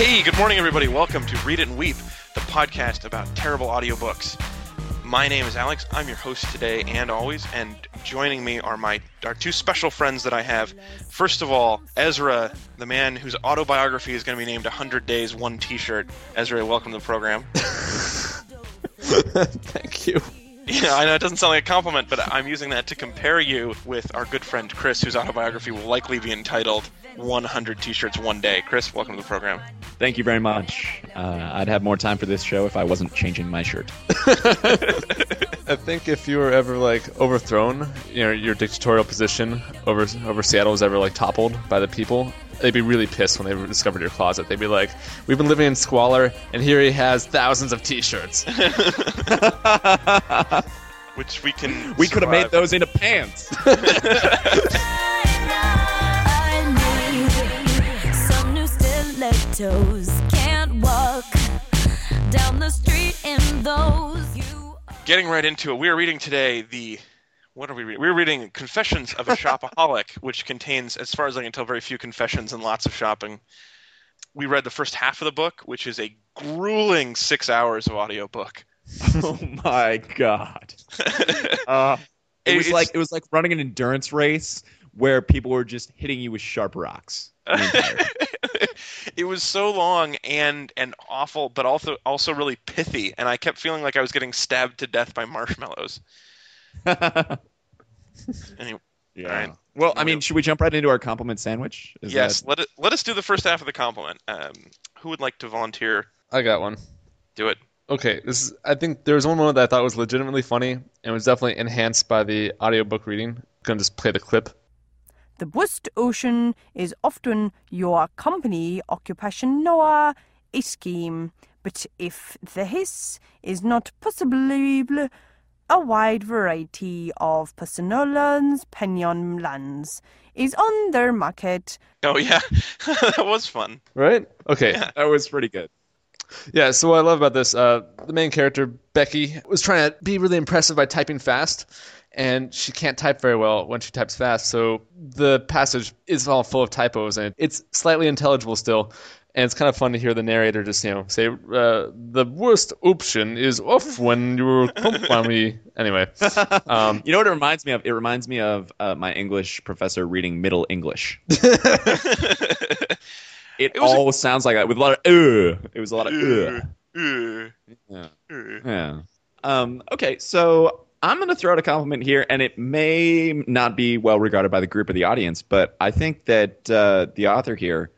Hey, good morning, everybody. Welcome to Read It and Weep, the podcast about terrible audiobooks. My name is Alex. I'm your host today and always, and joining me are my are two special friends that I have. First of all, Ezra, the man whose autobiography is going to be named 100 Days, One T-shirt. Ezra, welcome to the program. Thank you. Yeah, I know it doesn't sound like a compliment, but I'm using that to compare you with our good friend Chris, whose autobiography will likely be entitled 100 T-shirts One Day. Chris, welcome to the program. Thank you very much. Uh, I'd have more time for this show if I wasn't changing my shirt. I think if you were ever like overthrown, you know, your dictatorial position over over Seattle was ever like toppled by the people, they'd be really pissed when they discovered your closet. They'd be like, "We've been living in squalor, and here he has thousands of T-shirts." Which we can. We could have made those into pants. I need some new stilettos. Can't walk down the street in those. Getting right into it, we are reading today the. What are we reading? We're reading Confessions of a Shopaholic, which contains, as far as I can tell, very few confessions and lots of shopping. We read the first half of the book, which is a grueling six hours of audiobook. oh my god. Uh, it was like it was like running an endurance race where people were just hitting you with sharp rocks. the entire time. it was so long and and awful, but also also really pithy, and I kept feeling like I was getting stabbed to death by marshmallows. Anyway, yeah. Alright. Well, I mean, should we jump right into our compliment sandwich? Is yes, that- let it let us do the first half of the compliment. Um, who would like to volunteer? I got one. Do it. Okay, this is. I think there was one moment that I thought was legitimately funny and was definitely enhanced by the audiobook reading. gonna just play the clip. The West Ocean is often your company occupation nor a scheme, but if the hiss is not possibly a wide variety of personolans, penyon lands is on their market. Oh yeah, that was fun. Right? Okay. that was pretty good. Yeah, so what I love about this, uh, the main character, Becky, was trying to be really impressive by typing fast, and she can't type very well when she types fast, so the passage is all full of typos, and it's slightly intelligible still. And it's kind of fun to hear the narrator just, you know, say, uh, the worst option is off when your company. Anyway. Um, You know what it reminds me of? It reminds me of uh, my English professor reading Middle English. It, It was a- all sounds like that with a lot of uh. It was a lot of uh. Uh, Yeah. uh. Yeah. Um, okay, so I'm going to throw out a compliment here, and it may not be well regarded by the group or the audience, but I think that uh, the author here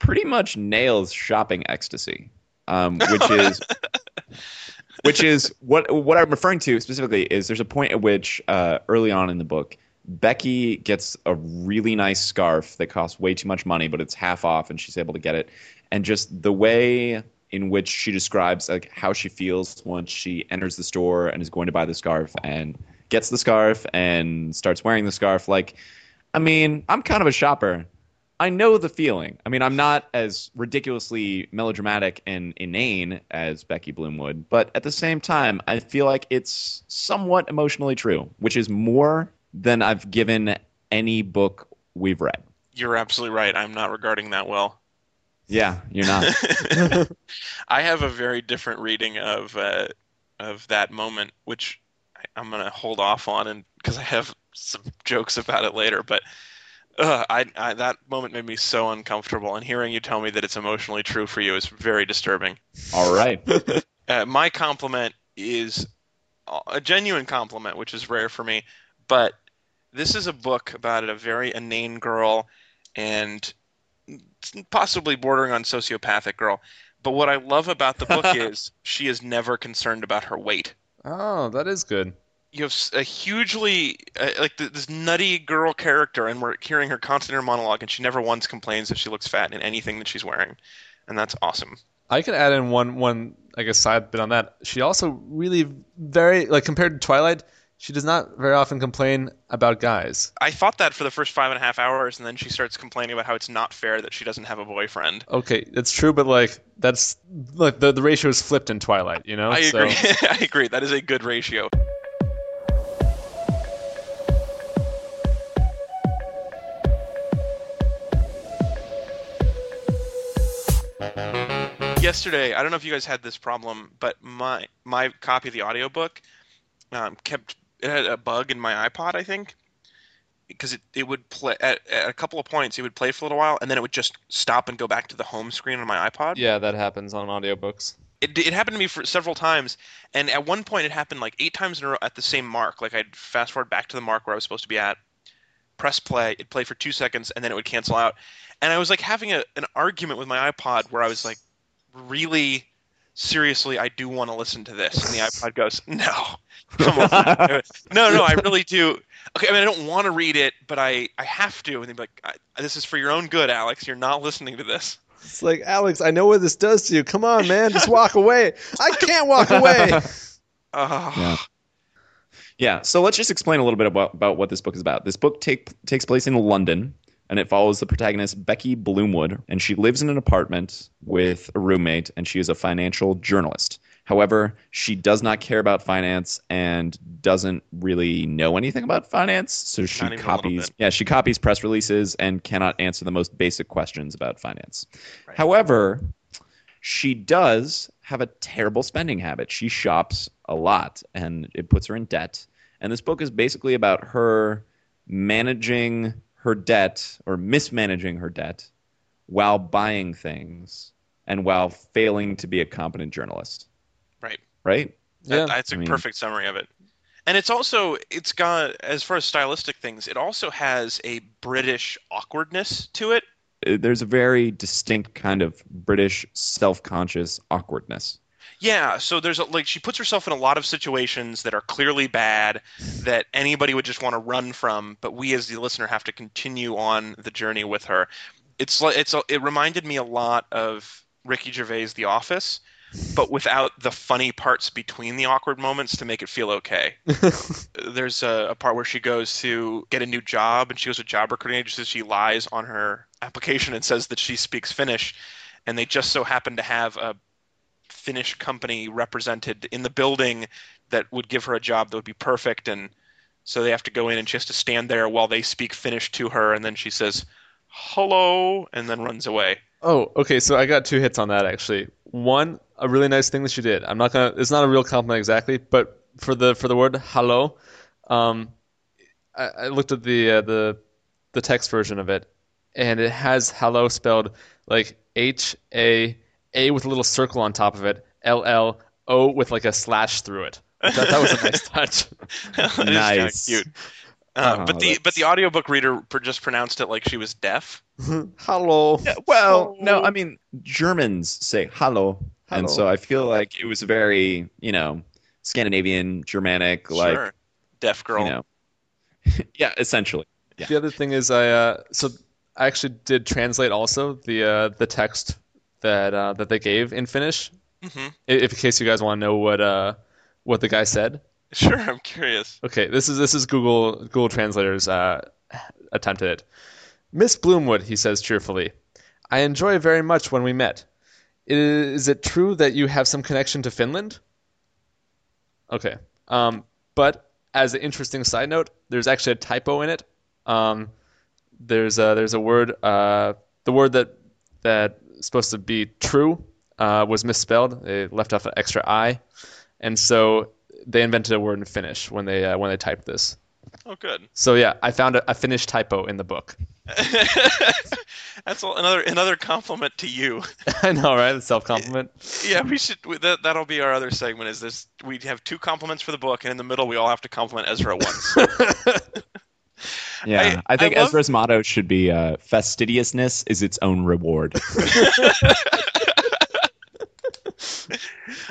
pretty much nails shopping ecstasy, um, which is which is what what I'm referring to specifically is there's a point at which uh, early on in the book. Becky gets a really nice scarf that costs way too much money, but it's half off, and she's able to get it. And just the way in which she describes like how she feels once she enters the store and is going to buy the scarf and gets the scarf and starts wearing the scarf like i mean i'm kind of a shopper i know the feeling i mean i'm not as ridiculously melodramatic and inane as becky bloomwood but at the same time i feel like it's somewhat emotionally true which is more than i've given any book we've read You're absolutely right. I'm not regarding that well. yeah you're not I have a very different reading of uh, of that moment, which I, I'm gonna hold off on, and because I have some jokes about it later. But uh, I, I that moment made me so uncomfortable, and hearing you tell me that it's emotionally true for you is very disturbing. all right Uh, my compliment is a genuine compliment, which is rare for me. But this is a book about a very inane girl and possibly bordering on sociopathic girl. But what I love about the book is she is never concerned about her weight. oh, that is good. You have a hugely uh, like th- this nutty girl character, and we're hearing her constant inner monologue, and she never once complains if she looks fat in anything that she's wearing, and that's awesome. I could add in one one I guess side bit on that. She also really very like compared to Twilight, she does not very often complain about guys. I thought that for the first five and a half hours, and then she starts complaining about how it's not fair that she doesn't have a boyfriend. Okay, that's true, but like that's like the the ratio is flipped in Twilight, you know? I So- agree. I agree. That is a good ratio. Yesterday, I don't know if you guys had this problem, but my my copy of the audiobook um, kept it had a bug in my iPod, I think, because it, it would play at, at a couple of points. It would play for a little while, and then it would just stop and go back to the home screen on my iPod. Yeah, that happens on audiobooks. It, it happened to me for several times, and at one point it happened like eight times in a row at the same mark. Like I'd fast forward back to the mark where I was supposed to be at, press play, it'd play for two seconds, and then it would cancel out. And I was like having a, an argument with my iPod where I was like, really seriously, I do want to listen to this. And the iPod goes, no, come on. no, no, I really do. Okay, I mean, I don't want to read it, but I, I have to. And they'd be like, I, this is for your own good, Alex. You're not listening to this. It's like Alex, I know what this does to you. Come on, man, just walk away. I can't walk away. Uh, Yeah. Yeah, so let's just explain a little bit about, about what this book is about. This book take, takes place in London, and it follows the protagonist, Becky Bloomwood, and she lives in an apartment with a roommate, and she is a financial journalist. However, she does not care about finance and doesn't really know anything about finance, so she Not even a little copies yeah, she copies press releases and cannot answer the most basic questions about finance. Right. However, she does have a terrible spending habit. She shops a lot and it puts her in debt. And this book is basically about her managing her debt or mismanaging her debt while buying things and while failing to be a competent journalist. Right. Right? That- Yeah, that's a I mean- perfect summary of it. And it's also it's got as far as stylistic things, it also has a British awkwardness to it. Uh, There's a very distinct kind of British self conscious awkwardness. Yeah, so there's a, like she puts herself in a lot of situations that are clearly bad that anybody would just want to run from, but we as the listener have to continue on the journey with her. It's like it's a, it reminded me a lot of Ricky Gervais' The Office, but without the funny parts between the awkward moments to make it feel okay. There's a, a part where she goes to get a new job and she goes to job recruiting agency. She lies on her application and says that she speaks Finnish, and they just so happen to have a Finnish company represented in the building that would give her a job that would be perfect, and so they have to go in and she has to stand there while they speak Finnish to her, and then she says hello and then runs away. Oh, okay. So I got two hits on that actually. One, a really nice thing that she did. I'm not gonna. It's not a real compliment exactly, but for the for the word hello, um, I, I looked at the uh, the the text version of it, and it has hello spelled like H A A with a little circle on top of it, L L O with like a slash through it. I thought that was a nice touch. That is kinda Nice. cute. Uh, Oh, but the but the audiobook reader just pronounced it like she was deaf. Hello. Yeah, well, no, I mean Germans say "hallo," and so I feel like it was very, you know, Scandinavian, Germanic, like sure, deaf girl. you know, yeah, essentially. Yeah. The other thing is I uh, so I actually did translate also the uh, the text that uh, that they gave in Finnish. hmm If in case you guys want to know what uh what the guy said. Sure, I'm curious. Okay, this is this is Google Google Translator's uh, attempt at it. Miss Bloomwood, he says cheerfully, I enjoy very much when we met. Is it true that you have some connection to Finland? Okay, um, but as an interesting side note, there's actually a typo in it. Um, there's a, there's a word, uh, the word that that's supposed to be true uh, was misspelled. They left off an extra i, and so they invented a word in Finnish when they uh, when they typed this. Oh, good. So yeah, I found a, a Finnish typo in the book. That's another another compliment to you. I know, right? A self compliment. Yeah, we should. we- That that'll be our other segment. Is this? We have two compliments for the book, and in the middle, we all have to compliment Ezra once. Yeah, I- I, think I love- Ezra's motto should be uh, "Fastidiousness is its own reward."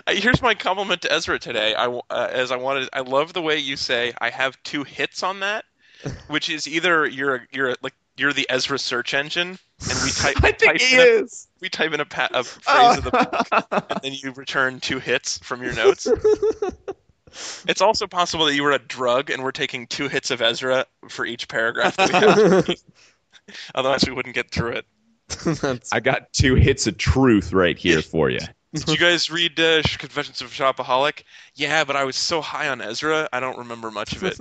Here's my compliment to Ezra today. I w- uh, as I wanted. I love the way you say I have two hits on that, which is either you're you're like you're the Ezra search engine, and we type. I type think he in a, is. We type in a, pa- a phrase of the book, and then you return two hits from your notes. It's also possible that you were a drug and we're taking two hits of Ezra for each paragraph that we have. Otherwise, we wouldn't get through it. I got two hits of truth right here for you. Did you guys read uh, Confessions of a Shopaholic? Yeah, but I was so high on Ezra, I don't remember much of it.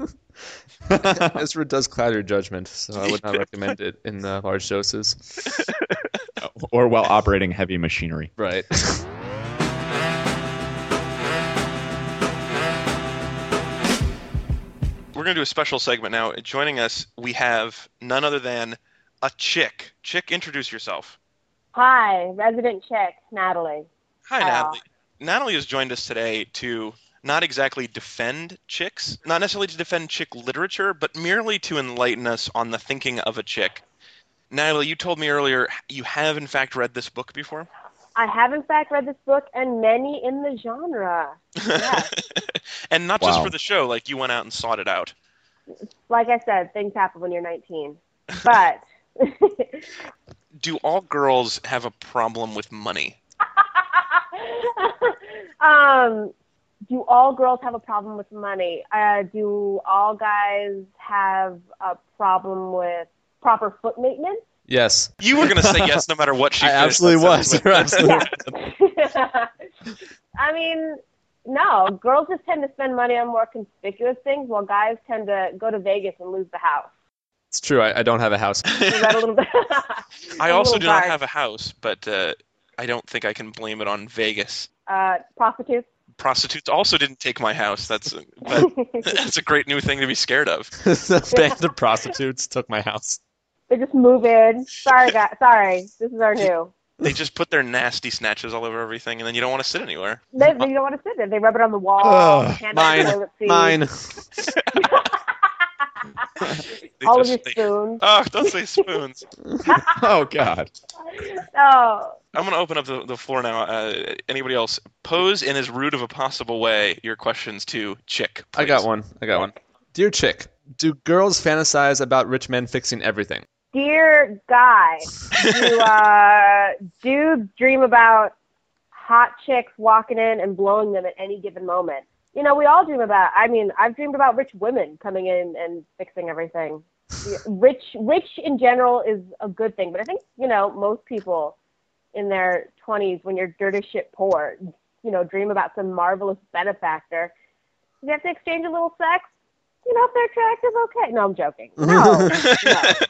Ezra does cloud your judgment, so I would not recommend it in uh, large doses. or while operating heavy machinery. Right. Going to do a special segment now. Joining us, we have none other than a chick. Chick, introduce yourself. Hi, resident chick, Natalie. Hi, all. Natalie. Natalie has joined us today to not exactly defend chicks, not necessarily to defend chick literature, but merely to enlighten us on the thinking of a chick. Natalie, you told me earlier you have in fact read this book before. I have in fact read this book and many in the genre. Yes. and not just for the show, like you went out and sought it out. like I said, things happen when you're 19. But Do all girls have a problem with money? um, do all girls have a problem with money? Uh, do all guys have a problem with proper foot maintenance? Yes. You were going to say yes no matter what she I absolutely was. sentence You're with. absolutely I mean, no. Girls just tend to spend money on more conspicuous things, while guys tend to go to Vegas and lose the house. It's true. I, I don't have a house. Is that a little bit? I a also little do not have a house, but uh, I don't think I can blame it on Vegas. uh, prostitutes. Prostitutes also didn't take my house. That's that, that's a great new thing to be scared of. the band of prostitutes took my house. They just move in. Sorry, guys. Sorry, this is our new. They just put their nasty snatches all over everything, and then you don't want to sit anywhere. They, they don't want to sit there. They rub it on the wall. Ugh, hand out mine, toilet seat. Mine. All just, of your they- spoons. Oh, don't say spoons. Oh God. Oh, I'm going to open up the, the floor now. Uh, anybody else? Pose in as rude of a possible way your questions to Chick. I got one. I got one. Dear Chick, do girls fantasize about rich men fixing everything? Dear guy, do uh, dudes dream about hot chicks walking in and blowing them at any given moment? You know, we all dream about. I mean, I've dreamed about rich women coming in and fixing everything. Rich, rich in general is a good thing, but I think you know most people in their twenties, when you're dirt as shit poor, you know, dream about some marvelous benefactor. You have to exchange a little sex. You know, if they're attractive, okay. No, I'm joking. No, no.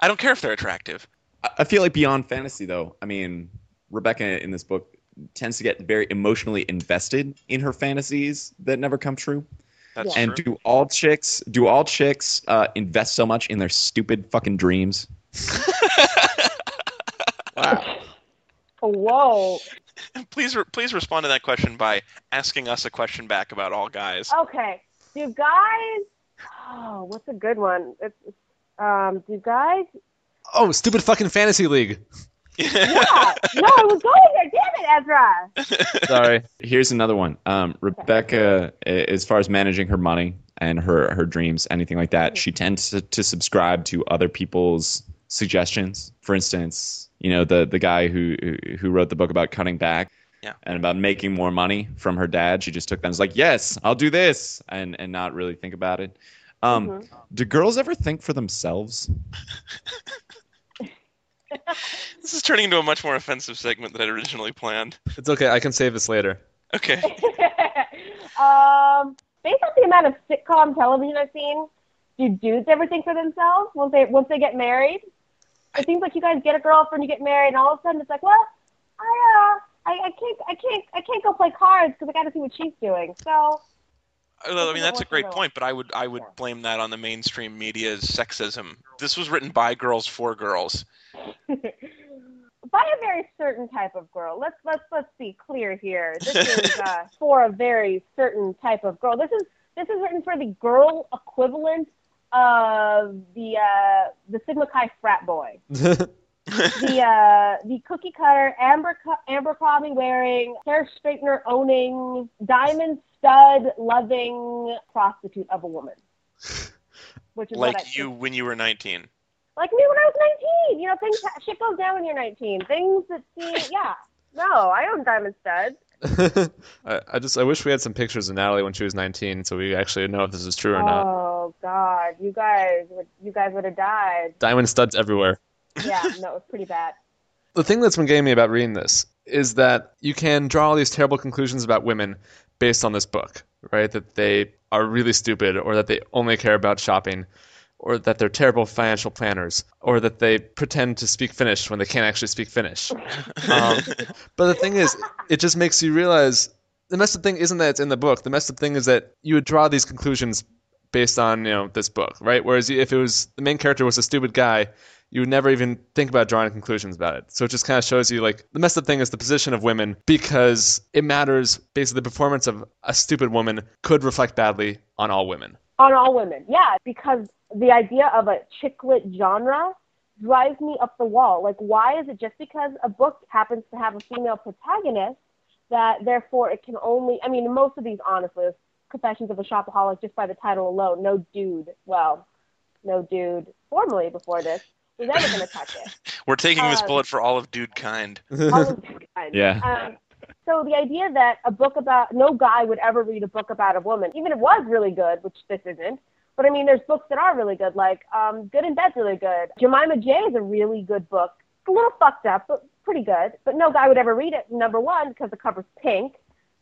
I don't care if they're attractive. I- I feel like beyond fantasy, though. I mean, Rebecca in this book tends to get very emotionally invested in her fantasies that never come true. That's And true. do all chicks do all chicks uh, invest so much in their stupid fucking dreams? Wow. Whoa. please, re- please respond to that question by asking us a question back about all guys. Okay. Do guys? Oh, what's a good one? It's, it's, um, do guys? Oh, stupid fucking fantasy league. Yeah. no, I was going there. Damn it, Ezra. Sorry. Here's another one. Um, Rebecca, a- as far as managing her money and her her dreams, anything like that, she tends to, to subscribe to other people's suggestions. For instance, you know the the guy who who- who wrote the book about cutting back. Yeah. And about making more money from her dad, she just took that and was like, "Yes, I'll do this," and and not really think about it. Um, Mhm. Do girls ever think for themselves? This is turning into a much more offensive segment than I'd originally planned. It's okay. I can save this later. Okay. um, based on the amount of sitcom television I've seen, do dudes ever think for themselves once they once they get married? It seems like you guys get a girlfriend, you get married, and all of a sudden it's like, well, I uh, I, I can't I can't I can't go play cards because I got to see what she's doing. So Well, I mean, that's a great point, but I would I would blame that on the mainstream media's sexism. This was written by girls for girls. by a very certain type of girl. Let's let's let's be clear here. This is uh, for a very certain type of girl. This is this is written for the girl equivalent of the uh, the Sigma Chi frat boy. the uh, the cookie cutter Amber Abercrombie wearing hair straightener owning diamond stud loving prostitute of a woman. Which is Like you when you were 19. like me when I was 19. You know, things shit goes down when you're 19. Things that see, yeah. No, I own diamond studs. I, I just I wish we had some pictures of Natalie when she was 19, so we actually know if this is true or not. Oh God, you guys would you guys would have died. Diamond studs everywhere. Yeah, no, it was pretty bad. The thing that's been getting me about reading this is that you can draw all these terrible conclusions about women based on this book, right? That they are really stupid or that they only care about shopping. or that they're terrible financial planners, or that they pretend to speak Finnish when they can't actually speak Finnish. Um, but the thing is, it just makes you realize the messed up thing isn't that it's in the book. The messed up thing is that you would draw these conclusions based on you know this book, right? Whereas if it was the main character was a stupid guy, you would never even think about drawing conclusions about it. So it just kind of shows you like the messed up thing is the position of women because it matters. Basically, the performance of a stupid woman could reflect badly on all women. on all women. Yeah, because the idea of a chick lit genre drives me up the wall. Like, why is it just because a book happens to have a female protagonist that therefore it can only? I mean, most of these, honestly, Confessions of a Shopaholic, just by the title alone, no dude, well, no dude formerly before this was ever going to touch it. We're taking this Um, bullet for all of dude kind. All of these kinds. Yeah. Um, so the idea that a book about no guy would ever read a book about a woman, even if it was really good, which this isn't. But I mean, there's books that are really good, like um, Good in Bed's really good. Jemima J is a really good book. It's a little fucked up, but pretty good. But no guy would ever read it. Number one, because the cover's pink.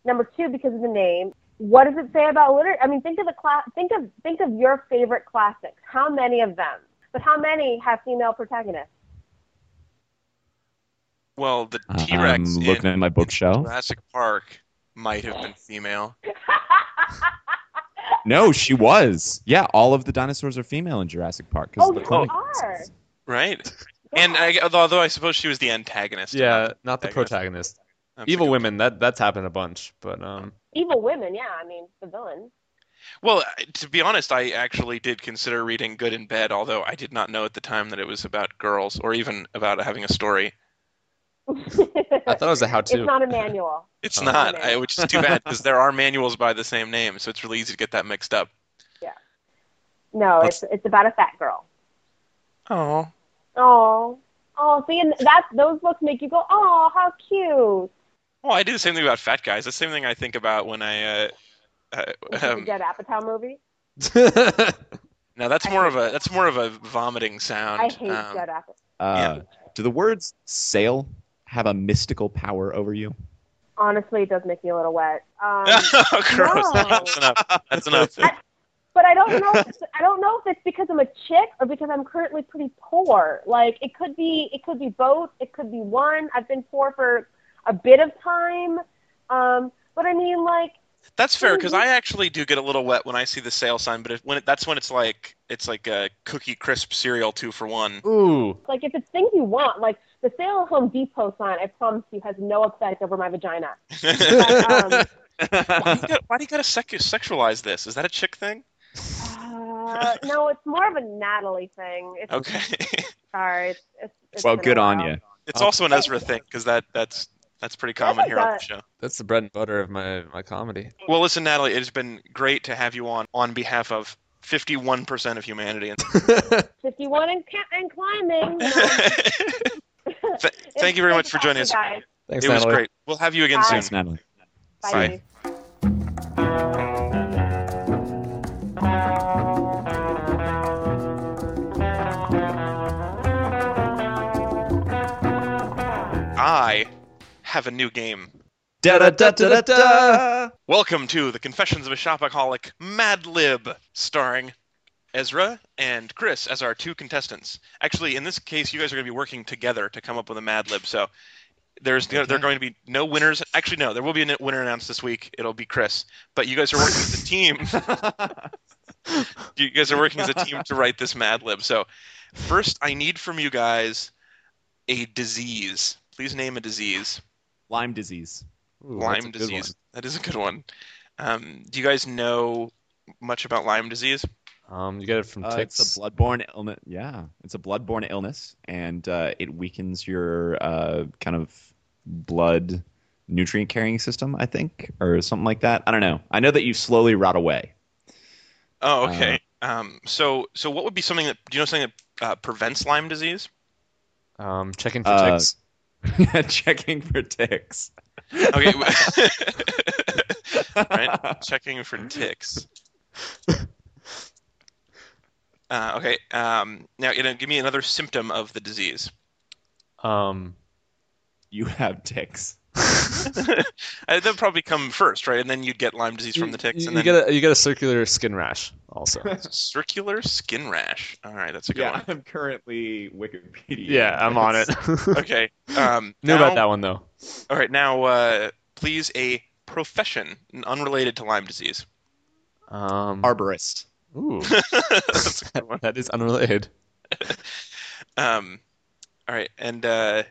Number two, because of the name. What does it say about literature? I mean, think of the class. Think of think of your favorite classics. How many of them? But how many have female protagonists? Well, the Uh, T Rex I'm looking in at my bookshelf. Jurassic Park might have been female. No, she was. Yeah, all of the dinosaurs are female in Jurassic Park. 'cause oh, of the you cloning are. process. Right? And I, although I suppose she was the antagonist. Yeah, not the Protagonist. protagonist. That's a Evil women, that that's happened a bunch, but um, Evil women, yeah. I mean, the villain. Well, to be honest, I actually did consider reading Good in Bed, although I did not know at the time that it was about girls or even about having a story. I thought it was a how-to. It's not a manual. It's Oh. not, man. I, which is too bad because there are manuals by the same name, so it's really easy to get that mixed up. Yeah. No, it's it's about a fat girl. Oh, Oh, oh, see, and that those books make you go, oh, how cute. well, I do the same thing about fat guys. That's the same thing I think about when I. Uh, uh, the um, Judd Apatow movie. now that's I more of a that's more of a vomiting sound. I hate Um, Judd Apatow. Uh, Do the words sale have a mystical power over you? Honestly, it does make me a little wet. Um, oh, gross! No. That's enough. That's enough. but I don't know. If it's, I don't know if it's because I'm a chick or because I'm currently pretty poor. Like it could be, it could be both. It could be one. I've been poor for a bit of time. Um, but I mean, like, That's fair because Mhm. I actually do get a little wet when I see the sale sign, but if, when it, that's when it's like it's like a cookie crisp cereal two for one. Ooh, like if it's things you want, like the sale at Home Depot sign, I promise you has no effect over my vagina. But, um, why, do you got, why do you gotta sec- sexualize this? Is that a chick thing? uh, no, it's more of a Natalie thing. It's, Okay, Sorry. It's, it's, it's well, good on you. it's also an Ezra thing because that that's that's pretty common here on the show. that's the bread and butter of my my comedy. Well, listen, Natalie, it has been great to have you on on behalf of 51% of humanity. 51 and, ca- and climbing. Th- thank you very much for joining us. Guys. Thanks, it was great. We'll have you again Bye. soon. Thanks, Natalie. Bye. Bye. Have a new game. Da da da da da da. Welcome to the Confessions of a Shopaholic Mad Lib, starring Ezra and Chris as our two contestants. Actually, in this case, you guys are going to be working together to come up with a Mad Lib. So there's there are going to be no winners. Actually, no, there will be a winner announced this week. It'll be Chris. But you guys are working as a team. you guys are working as a team to write this Mad Lib. So first, I need from you guys a disease. Please name a disease. Lyme disease. Ooh, Lyme good disease. That is a good one. Um, do you guys know much about Lyme disease? Um, you get it from Uh, ticks. it's a bloodborne illness. Yeah, it's a bloodborne illness, and uh, it weakens your uh, kind of blood nutrient carrying system, I think, or something like that. I don't know. I know that you slowly rot away. Oh, okay. um, so, so what would be something that do you know something that uh, prevents Lyme disease? Um, checking for Uh, ticks. Checking for ticks. Okay, right. Checking for ticks. Uh, okay. Um, now, you know, give me another symptom of the disease. Um, You have ticks. Uh, They'll probably come first, right? And then you'd get Lyme disease from the ticks, You, and you then get a you get a circular skin rash also. circular skin rash. All right, that's a good Yeah, one. I'm currently Wikipedia. yeah, I'm on it. Okay. Um, Knew now- about that one though. All right, now uh, please a profession unrelated to Lyme disease. Um, Arborist. ooh, That's a good one. that is unrelated. Um, all right, and uh, let's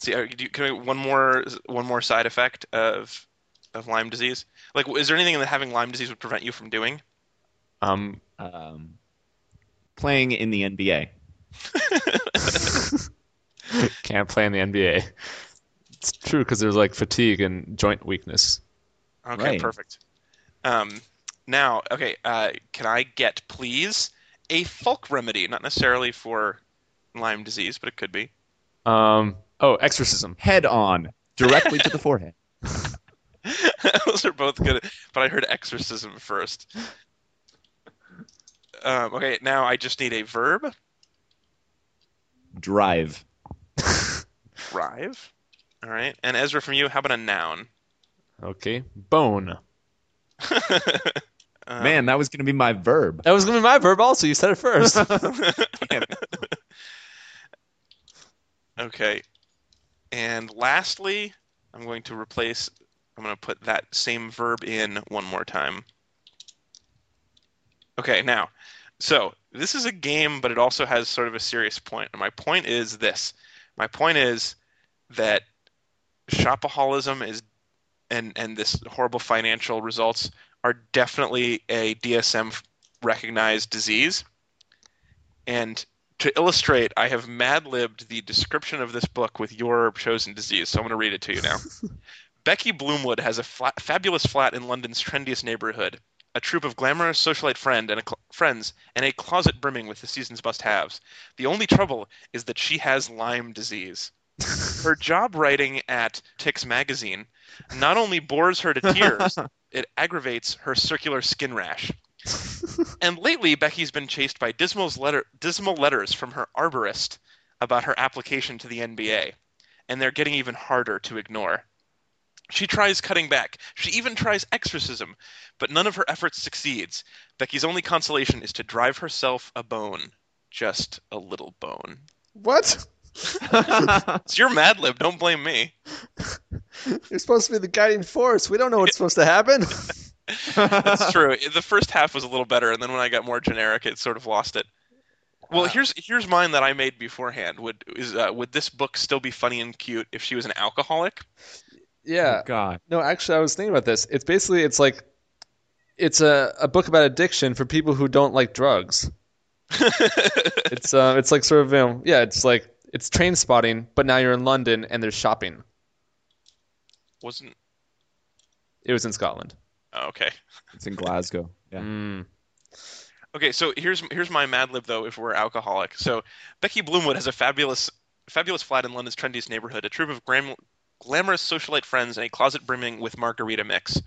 see. uh, do you- Can we, one more one more side effect of of Lyme disease? Like, is there anything that having Lyme disease would prevent you from doing? Um, Um, playing in the NBA. can't play in the NBA. It's true because there's like fatigue and joint weakness. Okay, Right. perfect. Um, now, okay, uh, can I get please a folk remedy? Not necessarily for Lyme disease, but it could be. Um, oh, exorcism. Head on, directly to the forehead. Those are both good, but I heard exorcism first. Um, okay, now I just need a verb. Drive. Drive. All right, and Ezra, from you, how about a noun? Okay, bone. Um, Man, that was going to be my verb. That was gonna be my verb also. You said it first. It. Okay. And lastly, I'm going to replace, I'm going to put that same verb in one more time. Okay, now, so this is a game, but it also has sort of a serious point. And my point is this my point is that shopaholism is, and, and this horrible financial results are definitely a DSM recognized disease. And to illustrate, I have mad libbed the description of this book with your chosen disease, so I'm going to read it to you now. Becky Bloomwood has a flat, fabulous flat in London's trendiest neighborhood, a troop of glamorous socialite friend and a cl- friends, and a closet brimming with the season's must-haves. The only trouble is that she has Lyme disease. Her job writing at Tix magazine not only bores her to tears, it aggravates her circular skin rash. And lately, Becky's been chased by dismal, letter, dismal letters from her arborist about her application to the NBA, and they're getting even harder to ignore. She tries cutting back. She even tries exorcism, but none of her efforts succeeds. Becky's only consolation is to drive herself a bone. Just a little bone. What? It's your Mad Lib, don't blame me. You're supposed to be the guiding force. We don't know what's supposed to happen. That's true. The first half was a little better, and then when I got more generic, it sort of lost it. Well, here's here's mine that I made beforehand. Would is uh, would this book still be funny and cute if she was an alcoholic? Yeah. Oh, God. No, actually, I was thinking about this. It's basically it's like it's a, a book about addiction for people who don't like drugs. It's uh, it's like sort of you know, yeah, it's like it's Trainspotting, but now you're in London and there's shopping. Wasn't It was in Scotland. oh, okay. It's in Glasgow. Yeah. Mm. Okay, so here's here's my Mad Lib though. If we're alcoholic, so Becky Bloomwood has a fabulous fabulous flat in London's trendiest neighborhood, a troop of gram- glamorous socialite friends, and a closet brimming with margarita mix.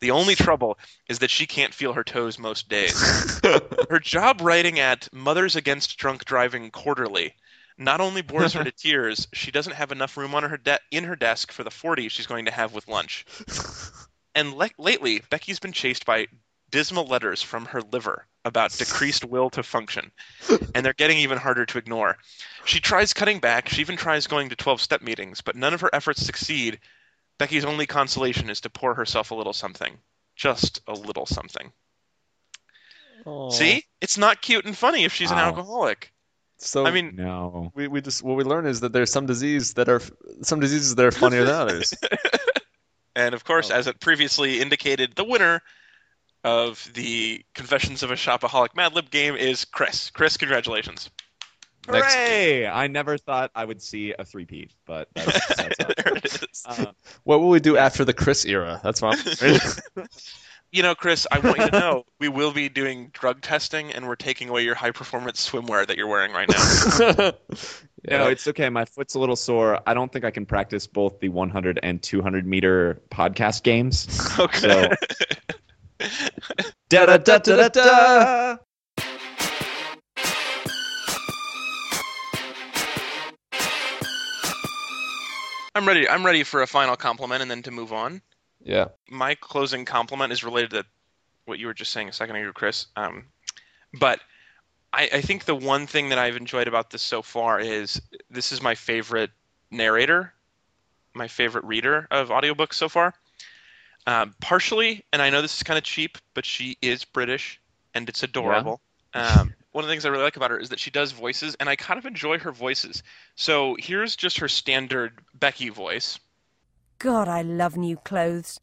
The only trouble is that she can't feel her toes most days. her job writing at Mothers Against Drunk Driving Quarterly not only bores her to tears, she doesn't have enough room on her de- in her desk for the 40 she's going to have with lunch. And le- lately, Becky's been chased by dismal letters from her liver about decreased will to function, and they're getting even harder to ignore. She tries cutting back, she even tries going to 12 step meetings, but none of her efforts succeed. Becky's only consolation is to pour herself a little something. Just a little something. See? It's not cute and funny if she's an alcoholic. So I mean, No. we, we just what we learn is that there's some disease that are some diseases that are funnier than others. And of course, Oh. as it previously indicated, the winner of the Confessions of a Shopaholic Mad Lib game is Chris. Chris, congratulations. Next. Hooray! I never thought I would see a three-peat, but that's, that's there it is. Uh, What will we do after the Chris era? That's fine. You know, Chris, I want you to know we will be doing drug testing, and we're taking away your high performance swimwear that you're wearing right now. No, it's okay. My foot's a little sore. I don't think I can practice both the 100 and 200 meter podcast games. okay. Da da da da da da. I'm ready. I'm ready for a final compliment and then to move on. Yeah. My closing compliment is related to what you were just saying a second ago, Chris. Um, but I, I think the one thing that I've enjoyed about this so far is this is my favorite narrator, my favorite reader of audiobooks so far. Um, partially, and I know this is kind of cheap, but she is British and it's adorable. Um, one of the things I really like about her is that she does voices, and I kind of enjoy her voices. So here's just her standard Becky voice. God, I love new clothes.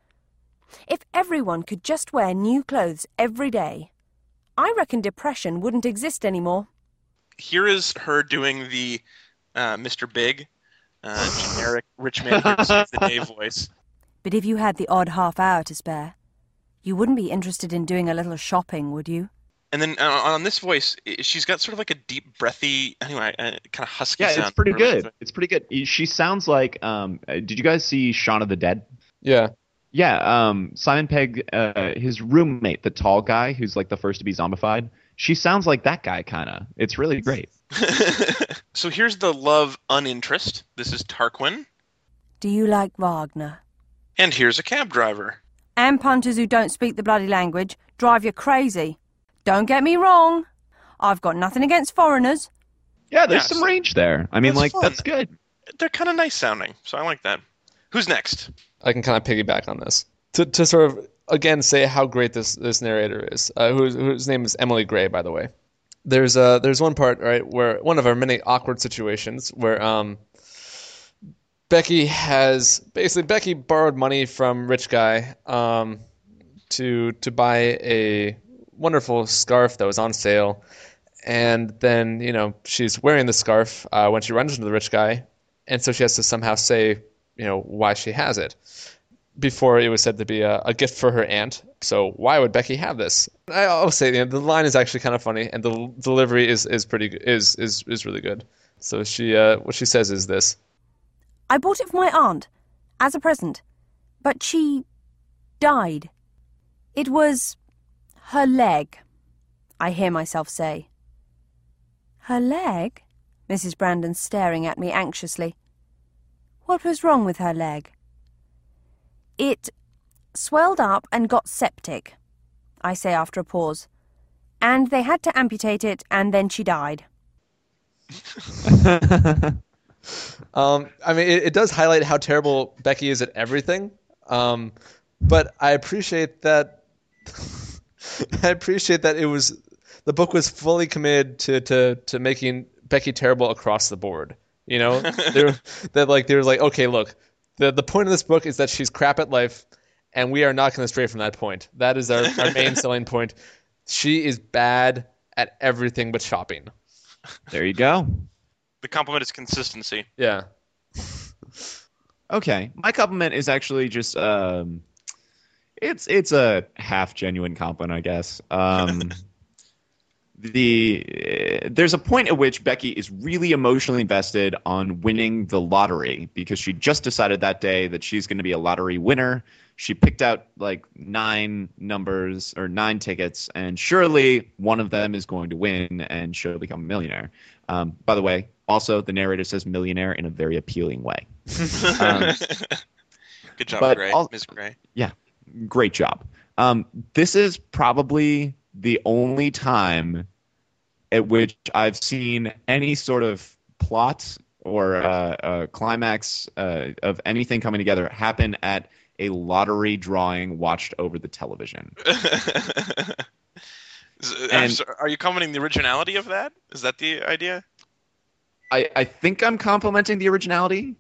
If everyone could just wear new clothes every day, I reckon depression wouldn't exist anymore. Here is her doing the uh, Mr. Big, uh, generic rich man the day voice. But if you had the odd half hour to spare, you wouldn't be interested in doing a little shopping, would you? And then uh, on this voice, she's got sort of like a deep, breathy, anyway, uh, kind of husky Yeah, sound. it's pretty Really good. It's pretty good. She sounds like. Um, uh, did you guys see Shaun of the Dead? Yeah. Yeah, um, Simon Pegg, uh, his roommate, the tall guy who's like the first to be zombified. She sounds like that guy, kind of. It's really great. so here's the love uninterest. This is Tarquin. Do you like Wagner? And here's a cab driver. And punters who don't speak the bloody language drive you crazy. Don't get me wrong. I've got nothing against foreigners. Yeah, there's Yes. some range there. I mean, That's like fun. that's good. They're kind of nice sounding, so I like that. Who's next? I can kind of piggyback on this to to sort of again say how great this this narrator is. Uh, whose whose name is Emily Gray, by the way. There's uh there's one part right where one of our many awkward situations where um Becky has basically Becky borrowed money from rich guy um to to buy a wonderful scarf that was on sale. And then you know she's wearing the scarf uh, when she runs into the rich guy. And so she has to somehow say you know why she has it. Before it was said to be a, a gift for her aunt. So why would becky have this? I, i'll say you know, the line is actually kind of funny and the delivery is is pretty is is is really good. So she uh, what she says is this I bought it for my aunt as a present, but she died. It was her leg, I hear myself say. Her leg? Mrs. Brandon staring at me anxiously. What was wrong with her leg? It swelled up and got septic, I say after a pause. And they had to amputate it, and then she died. Um, I mean, it, it does highlight how terrible Becky is at everything. Um, but I appreciate that. I appreciate that it was the book was fully committed to to to making Becky terrible across the board. You know, They're- that like they were like, okay, look, the the point of this book is that she's crap at life, and we are not going to stray from that point. That is our, our main selling point. She is bad at everything but shopping. There you go. The compliment is consistency. Yeah. Okay, my compliment is actually just um, it's it's a half genuine compliment, I guess. Um, the uh, there's a point at which Becky is really emotionally invested on winning the lottery because she just decided that day that she's going to be a lottery winner. She picked out like nine numbers or nine tickets, and surely one of them is going to win, and she'll become a millionaire. Um, by the way, also the narrator says millionaire in a very appealing way. Um, Good job, but Gray. al- Ms. Gray. Yeah, great job. Um, this is probably the only time at which I've seen any sort of plot or uh, uh, climax uh, of anything coming together happen at a lottery drawing watched over the television. And- so- are you commenting the originality of that? Is that the idea? I, I think I'm complimenting the originality.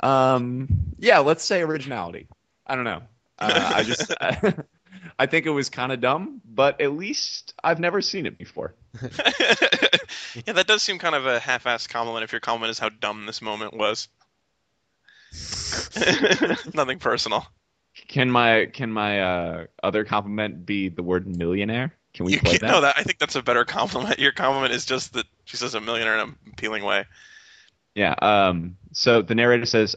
Um, yeah, let's say originality. I don't know. Uh, I just I think it was kind of dumb, but at least I've never seen it before. yeah, that does seem kind of a half-assed compliment if your compliment is how dumb this moment was. Nothing personal. Can my can my uh, other compliment be the word millionaire? Can we You play can't, that? no, that I think that's a better compliment. Your compliment is just that she says a millionaire in an appealing way. Yeah. Um. So the narrator says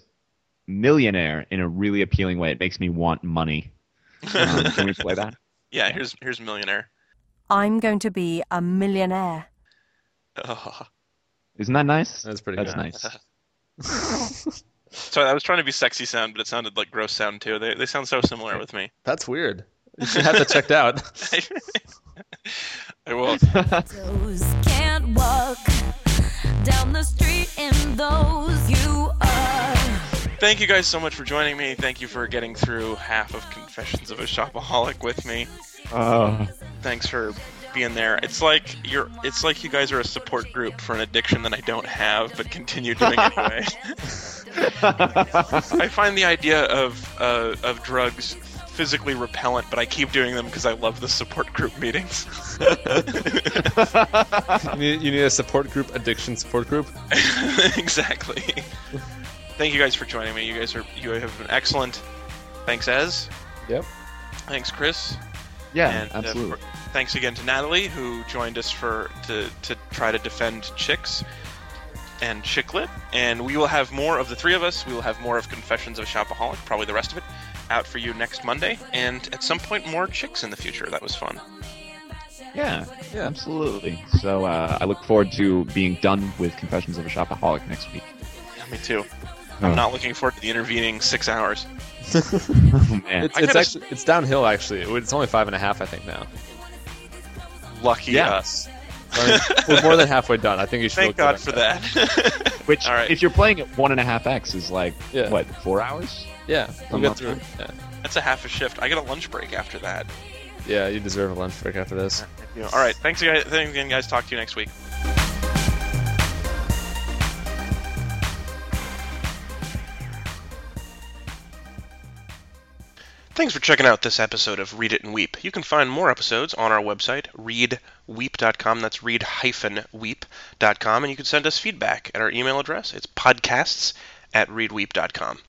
millionaire in a really appealing way. It makes me want money. Um, can we play that? Yeah, here's here's millionaire. I'm going to be a millionaire. Oh, Isn't that nice? That's pretty That's good. nice. So I was trying to be sexy sound, but it sounded like gross sound too. They they sound so similar with me. That's weird. You should have that checked out. I will. toes can't walk down the street in those you are. Thank you guys so much for joining me. Thank you for getting through half of Confessions of a Shopaholic with me. Uh, Thanks for being there. It's like you're. It's like you guys are a support group for an addiction that I don't have, but continue doing anyway. I find the idea of uh, of drugs physically repellent, but I keep doing them because I love the support group meetings. you, need, you need a support group, addiction support group. exactly. Thank you guys for joining me. You guys are you have been excellent. Thanks, Ez. Yep. Thanks, Chris. yeah, and uh, absolutely. for- thanks again to Natalie who joined us for to to try to defend chicks and chick lit. And we will have more of the three of us. We will have more of Confessions of a Shopaholic, probably the rest of it, out for you next Monday. And at some point, more chicks in the future. That was fun. yeah, Yeah. absolutely. So uh, I look forward to being done with Confessions of a Shopaholic next week. Yeah, me too. Oh. I'm not looking forward to the intervening six hours. Oh, man. It's, I actually it's downhill actually. It's only five and a half, I think now. Lucky Yeah. us. We're we're more than halfway done. I think you should. Thank God for that. Which, All right. if you're playing at one and a half x, is like Yeah. what four hours? Yeah, we'll A get through. Yeah. That's a half a shift. I get a lunch break after that. yeah, you deserve a lunch break after this. You know, all right. Thanks, guys. Thanks again, guys. Talk to you next week. Thanks for checking out this episode of Read It and Weep. You can find more episodes on our website, readweep.com. That's read-weep.com. And you can send us feedback at our email address. It's podcasts at readweep.com.